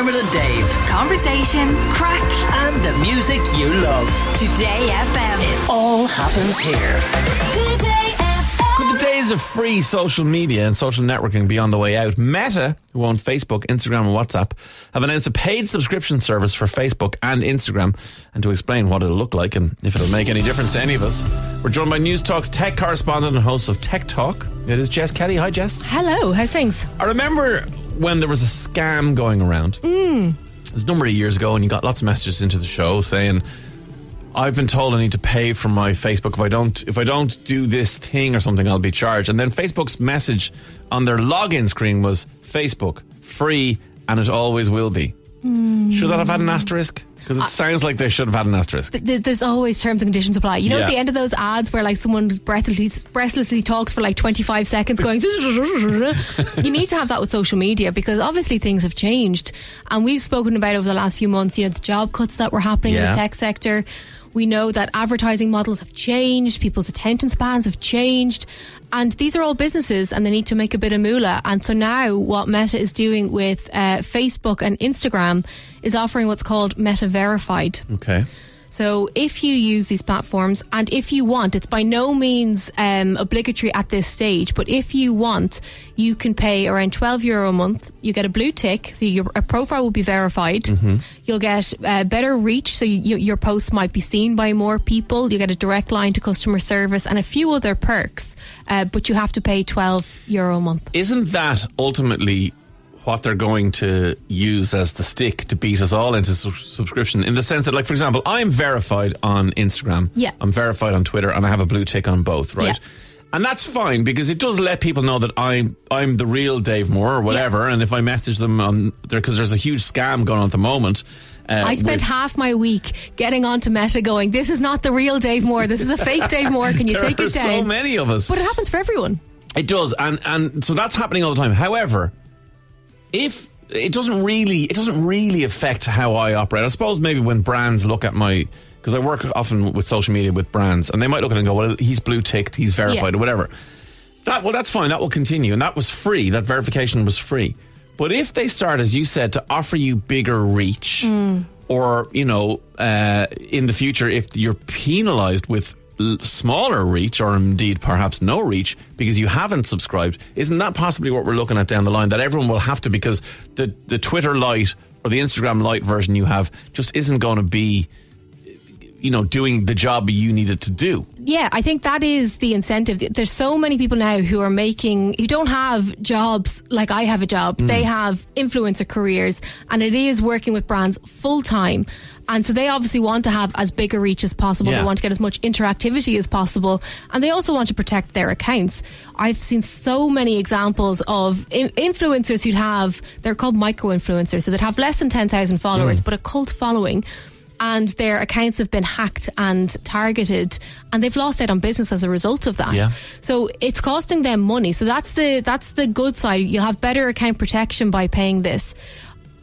Dermot and Dave. Conversation, crack, And the music you love. Today FM. It all happens here. Today FM. The days of free social media and social networking be on the way out. Meta, who own Facebook, Instagram, and WhatsApp, have announced a paid subscription service for Facebook and Instagram. And to explain what it'll look like and if it'll make any difference to any of us, we're joined by Newstalk's tech correspondent and host of Tech Talk. It is Jess Kelly. Hi, Jess. Hello, how's things? I remember when there was a scam going around. Mm. It was a number of years ago, and you got lots of messages into the show saying, "I've been told I need to pay for my Facebook. If I don't, if I don't do this thing or something, I'll be charged." And then Facebook's message on their login screen was, "Facebook free, and it always will be." Should that have had an asterisk? Because it sounds like they should have had an asterisk. Th- There's always terms and conditions apply. You know, Yeah. at the end of those ads where like someone breathlessly, breathlessly talks for like 25 seconds, going, you need to have that with social media because obviously things have changed, and we've spoken about over the last few months. You know, the job cuts that were happening in Yeah. the tech sector. We know that advertising models have changed, people's attention spans have changed, and these are all businesses and they need to make a bit of moolah. And so now, what Meta is doing with uh, Facebook and Instagram is offering what's called Meta Verified. Okay. So if you use these platforms and if you want, it's by no means um, obligatory at this stage, but if you want, you can pay around 12 euro a month. You get a blue tick, so your a profile will be verified. You'll get uh, better reach, so you, your posts might be seen by more people. You get a direct line to customer service and a few other perks, uh, but you have to pay 12 euro a month. Isn't that ultimately what they're going to use as the stick to beat us all into su- subscription? In the sense that, like, for example, I'm verified on Instagram. Yeah. I'm verified on Twitter, and I have a blue tick on both, right? Yeah. And that's fine because it does let people know that I'm I'm the real Dave Moore or whatever. And if I message them on there, because there's a huge scam going on at the moment. Uh, I spent with- half my week getting onto Meta going, this is not the real Dave Moore. This is a fake Dave Moore. Can you take it down? so many of us. But it happens for everyone. It does, and and so that's happening all the time. However, if it doesn't really, it doesn't really affect how I operate. I suppose maybe when brands look at my, because I work often with social media with brands, and they might look at it and go, "Well, he's blue ticked, he's verified, Yeah. or whatever." That well, that's fine. That will continue, and that was free. That verification was free. But if they start, as you said, to offer you bigger reach, or you know, uh, in the future, if you're penalised with smaller reach, or indeed perhaps no reach, because you haven't subscribed, isn't that possibly what we're looking at down the line? That everyone will have to, because the the Twitter Lite or the Instagram Lite version you have just isn't going to be, you know, doing the job you needed to do. Yeah, I think that is the incentive. There's so many people now who are making, who don't have jobs like I have a job. Mm. They have influencer careers and it is working with brands full time. And so they obviously want to have as big a reach as possible. Yeah. They want to get as much interactivity as possible. And they also want to protect their accounts. I've seen so many examples of influencers who'd have, they're called micro influencers. So they'd have less than 10,000 followers, mm. but a cult following and their accounts have been hacked and targeted and they've lost out on business as a result of that. Yeah. so it's costing them money. So that's the that's the good side. You'll have better account protection by paying this.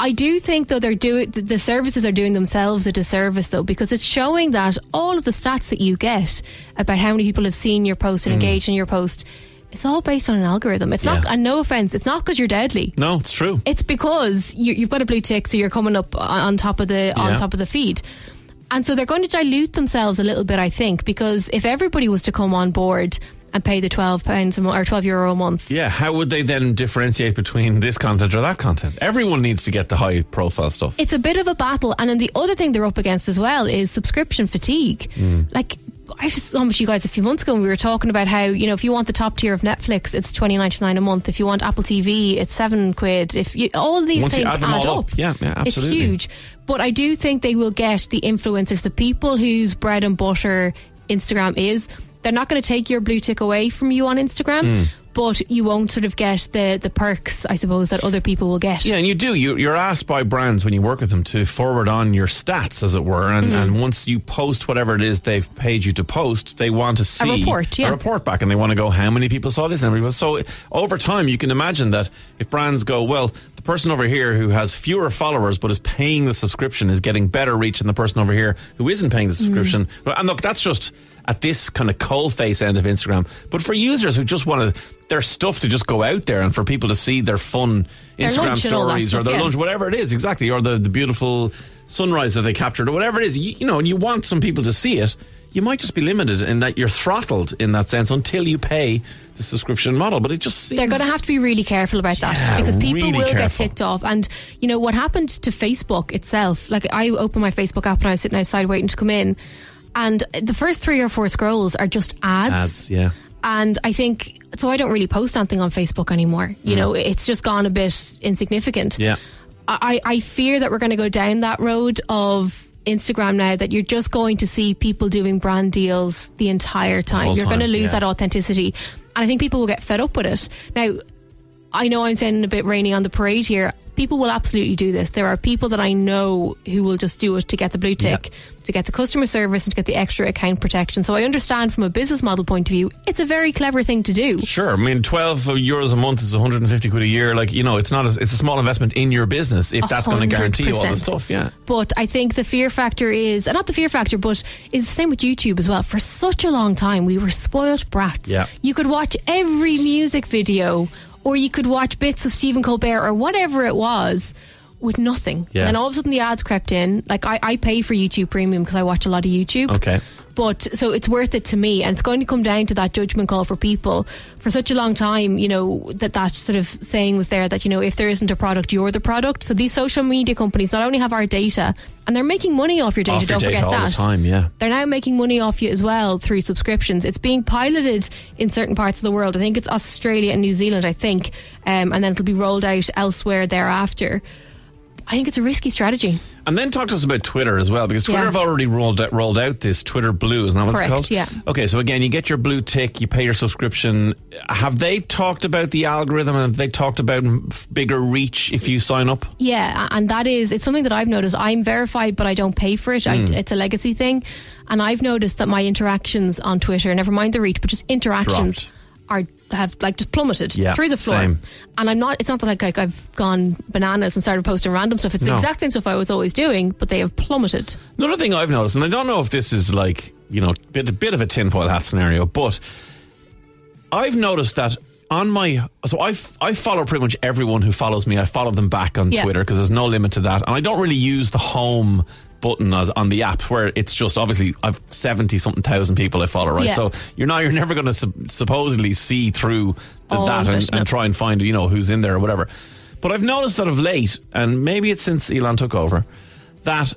I do think though they're doing the- the services are doing themselves a disservice though because it's showing that all of the stats that you get about how many people have seen your post and mm. engaged in your post it's all based on an algorithm it's not Yeah. and no offense it's not because you're deadly No, it's true. it's because you, you've got a blue tick, so you're coming up on, on top of the on Yeah. top of the feed. And so they're going to dilute themselves a little bit, I think, because if everybody was to come on board and pay the twelve pounds a month or twelve euro a month, Yeah, how would they then differentiate between this content or that content? Everyone needs to get the high profile stuff. it's a bit of a battle. And then the other thing they're up against as well is subscription fatigue. Hmm. Like I was on um, with you guys a few months ago and we were talking about how, you know, if you want the top tier of Netflix, it's twenty ninety nine a month. If you want Apple TV, it's seven quid. If you, all these Once things add add up. up. Yeah, yeah, absolutely. It's huge. But I do think they will get the influencers, the people whose bread and butter Instagram is. They're not going to take your blue tick away from you on Instagram, Hmm. but you won't sort of get the, the perks, I suppose, that other people will get. Yeah, and you do. You, you're asked by brands when you work with them to forward on your stats, as it were. And, Mm-hmm. and once you post whatever it is they've paid you to post, they want to see a report, yeah. a report back, and they want to go how many people saw this. And everybody- so over time, you can imagine that if brands go, well, the person over here who has fewer followers but is paying the subscription is getting better reach than the person over here who isn't paying the subscription. And look, that's just at this kind of cold face end of Instagram. But for users who just want to, their stuff to just go out there and for people to see their fun Their Instagram lunch and all that stories or their yeah. lunch, whatever it is, exactly, or the, the beautiful sunrise that they captured or whatever it is, you, you know, and you want some people to see it, you might just be limited in that you're throttled in that sense until you pay the subscription model. But it just seems They're going to have to be really careful about that Yeah, because people really will get ticked off. And you know what happened to Facebook itself? Like I opened my Facebook app and I was sitting outside waiting to come in, and the first three or four scrolls are just ads. ads, yeah. And I think so. I don't really post anything on Facebook anymore. You know, it's just gone a bit insignificant. Yeah. I, I fear that we're going to go down that road of Instagram now that you're just going to see people doing brand deals the entire time. whole you're going to lose yeah. that authenticity. And I think people will get fed up with it. Now, I know I'm sounding a bit rainy on the parade here. People will absolutely do this. There are people that I know who will just do it to get the blue tick, to get the customer service, and to get the extra account protection. So I understand from a business model point of view, it's a very clever thing to do. Sure. I mean, 12 euros a month is 150 quid a year. Like, you know, it's not, a, it's a small investment in your business if that's going to guarantee you all the stuff. Yeah. But I think the fear factor is, and not the fear factor, but is the same with YouTube as well. For such a long time, we were spoiled brats. Yeah. You could watch every music video, or you could watch bits of Stephen Colbert or whatever it was. With nothing. Yeah. And then all of a sudden the ads crept in. Like I, I pay for YouTube premium because I watch a lot of YouTube. Okay. But so it's worth it to me, and it's going to come down to that judgment call for people. For such a long time, you know that that sort of saying was there that you know if there isn't a product, you're the product. So these social media companies not only have our data, and they're making money off your data. Off your don't data forget all the that. time, yeah. They're now making money off you as well through subscriptions. It's being piloted in certain parts of the world. I think it's Australia and New Zealand. I think, um, and then it'll be rolled out elsewhere thereafter. I think it's a risky strategy. And then talk to us about Twitter as well, because Twitter Yeah. have already rolled out, rolled out this Twitter Blue, isn't that what Correct, it's called? yeah. Okay, so again, you get your blue tick, you pay your subscription. Have they talked about the algorithm and have they talked about bigger reach if you sign up? Yeah, and that is it's something that I've noticed. I'm verified, but I don't pay for it. I, Hmm. it's a legacy thing, and I've noticed that my interactions on Twitter, never mind the reach, but just interactions. Dropped. Are have like just plummeted Yeah, through the floor, same. and I'm not. It's not that like, like I've gone bananas and started posting random stuff. It's the exact same stuff I was always doing, but they have plummeted. Another thing I've noticed, and I don't know if this is like, you know, bit, a bit of a tinfoil hat scenario, but I've noticed that on my so I f- I follow pretty much everyone who follows me. I follow them back on Yeah. Twitter because there's no limit to that, and I don't really use the home button as on the app where it's just obviously I've 70 something thousand people I follow right Yeah. so you're not you're never going to sup- supposedly see through the, that and, and try and find you know who's in there or whatever but I've noticed that of late and maybe it's since Elon took over that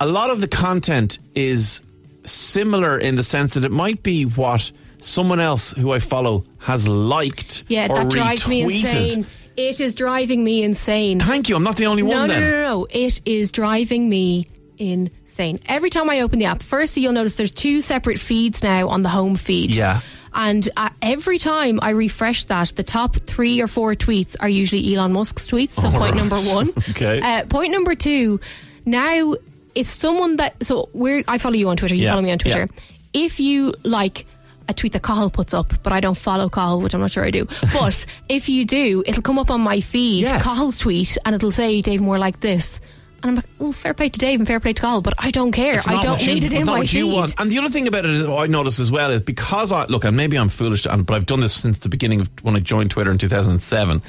a lot of the content is similar in the sense that it might be what someone else who I follow has liked Yeah, or that drives me insane. It is driving me insane. Thank you. I'm not the only No, one no, then. no, no, no. It is driving me insane. Every time I open the app, firstly, you'll notice there's two separate feeds now on the home feed. Yeah. And uh, every time I refresh that, the top three or four tweets are usually Elon Musk's tweets. So, All point right. number one. Okay. Uh, point number two, now, if someone that. So, we're, I follow you on Twitter, you Yeah, follow me on Twitter. yeah. If you like a tweet that Cahill puts up, but I don't follow Cahill, which I'm not sure I do. But if you do, it'll come up on my feed, Yes. Cahill's tweet, and it'll say Dave Moore like this. And I'm like, oh, fair play to Dave and fair play to Cahill, but I don't care. I don't what you- need it in my what feed. you want. And the other thing about it is, I noticed as well is because I look, and maybe I'm foolish, but I've done this since the beginning of when I joined Twitter in 2007.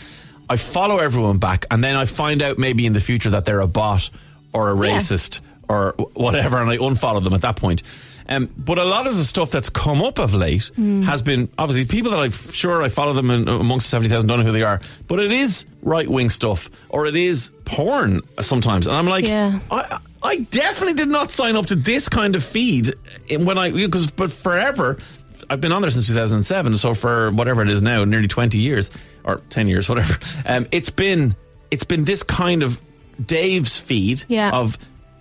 I follow everyone back, and then I find out maybe in the future that they're a bot or a Yeah. racist or whatever, and I unfollow them at that point. Um, but a lot of the stuff that's come up of late Hmm. has been obviously people that I'm sure I follow them in, amongst seventy thousand, don't know who they are, but it is right wing stuff or it is porn sometimes, and I'm like, Yeah. I, I definitely did not sign up to this kind of feed when I because but forever I've been on there since 2007 so for whatever it is now nearly 20 years or 10 years whatever um, it's been it's been this kind of Dave's feed Yeah. of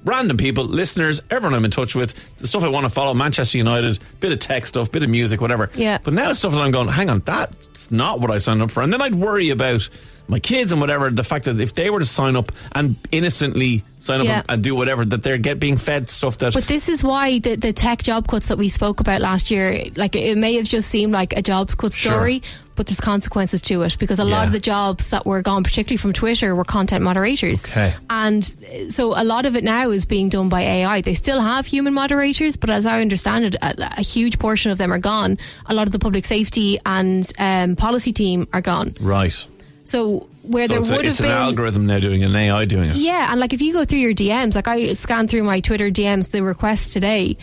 random people listeners everyone I'm in touch with the stuff I want to follow Manchester United bit of tech stuff bit of music whatever Yeah. but now it's stuff that I'm going hang on that's not what I signed up for and then I'd worry about my kids and whatever the fact that if they were to sign up and innocently sign up Yeah. and, and do whatever that they're get being fed stuff that But this is why the, the tech job cuts that we spoke about last year, like it may have just seemed like a jobs cut Sure. story, but there's consequences to it because a lot of the jobs that were gone, particularly from Twitter, were content moderators. Okay. And uh, so a lot of it now is being done by AI. They still have human moderators, but as I understand it, a, a huge portion of them are gone. A lot of the public safety and um, policy team are gone. Right. So where So there a- would it's have an been algorithm now doing it, an AI doing it. yeah, and like if you go through your DMs, like I scanned through my Twitter DMs, the requests today,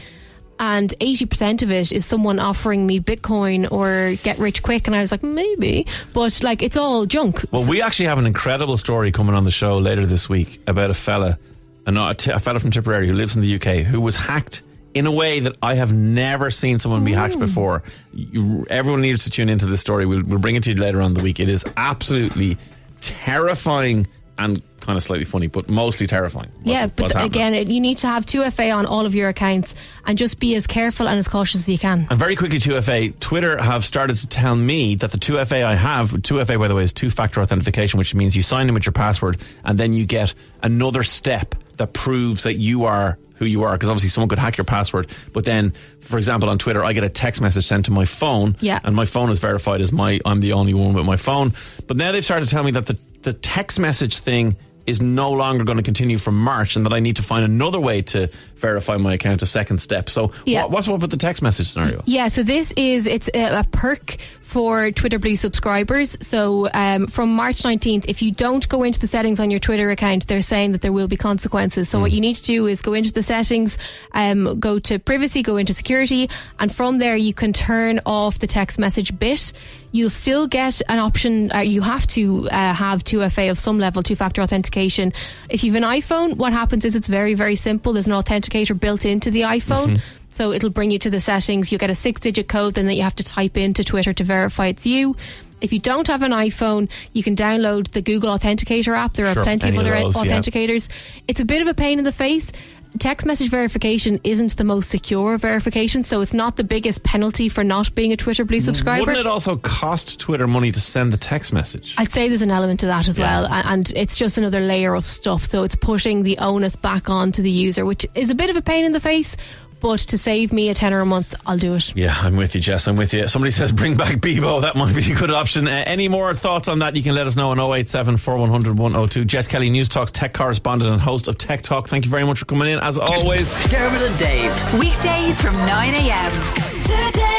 and 80% of it is someone offering me Bitcoin or get rich quick. And I was like, maybe. But like, it's all junk. Well, we actually have an incredible story coming on the show later this week about a fella, a, a, t- a fella from Tipperary who lives in the UK who was hacked in a way that I have never seen someone be hacked mm. before. You, everyone needs to tune into this story. We'll, we'll bring it to you later on the week. It is absolutely terrifying and kind of slightly funny, but mostly terrifying. What's- yeah, but again, you need to have 2FA on all of your accounts and just be as careful and as cautious as you can. And very quickly, 2FA, Twitter have started to tell me that the 2FA I have, 2FA, by the way, is two factor authentication, which means you sign in with your password and then you get another step that proves that you are who you are. Because obviously, someone could hack your password. But then, for example, on Twitter, I get a text message sent to my phone. Yeah. And my phone is verified as my, I'm the only one with my phone. But now they've started to tell me that the, the text message thing is no longer going to continue from March and that I need to find another way to verify my account, a second step. So, Yeah. what, what's up with the text message scenario? Yeah, so this is it's a, a perk for Twitter Blue subscribers. So um, from March 19th, if you don't go into the settings on your Twitter account, they're saying that there will be consequences. So what you need to do is go into the settings, um, go to privacy, go into security, and from there you can turn off the text message bit. You'll still get an option. Uh, you have to uh, have 2FA of some level, two-factor authentication. If you've an iPhone, what happens is it's very, very simple. There's an authenticator built into the iPhone. Mm-hmm. So it'll bring you to the settings. You get a six digit code then that you have to type into Twitter to verify it's you. If you don't have an iPhone, you can download the Google Authenticator app. There are Sure, plenty of other those, yeah. authenticators. It's a bit of a pain in the face. Text message verification isn't the most secure verification, so it's not the biggest penalty for not being a Twitter Blue mm. subscriber. Wouldn't it also cost Twitter money to send the text message? I'd say there's an element to that as Yeah. well, and it's just another layer of stuff. So it's putting the onus back onto the user, which is a bit of a pain in the face. But to save me a tenner a month, I'll do it. Yeah, I'm with you, Jess. I'm with you. Somebody says bring back Bebo. That might be a good option. Uh, any more thoughts on that? You can let us know on 087 4100 102. Jess Kelly, Newstalk's tech correspondent and host of Tech Talk. Thank you very much for coming in. As always, Dermot and Dave. Weekdays from 9 a.m. Today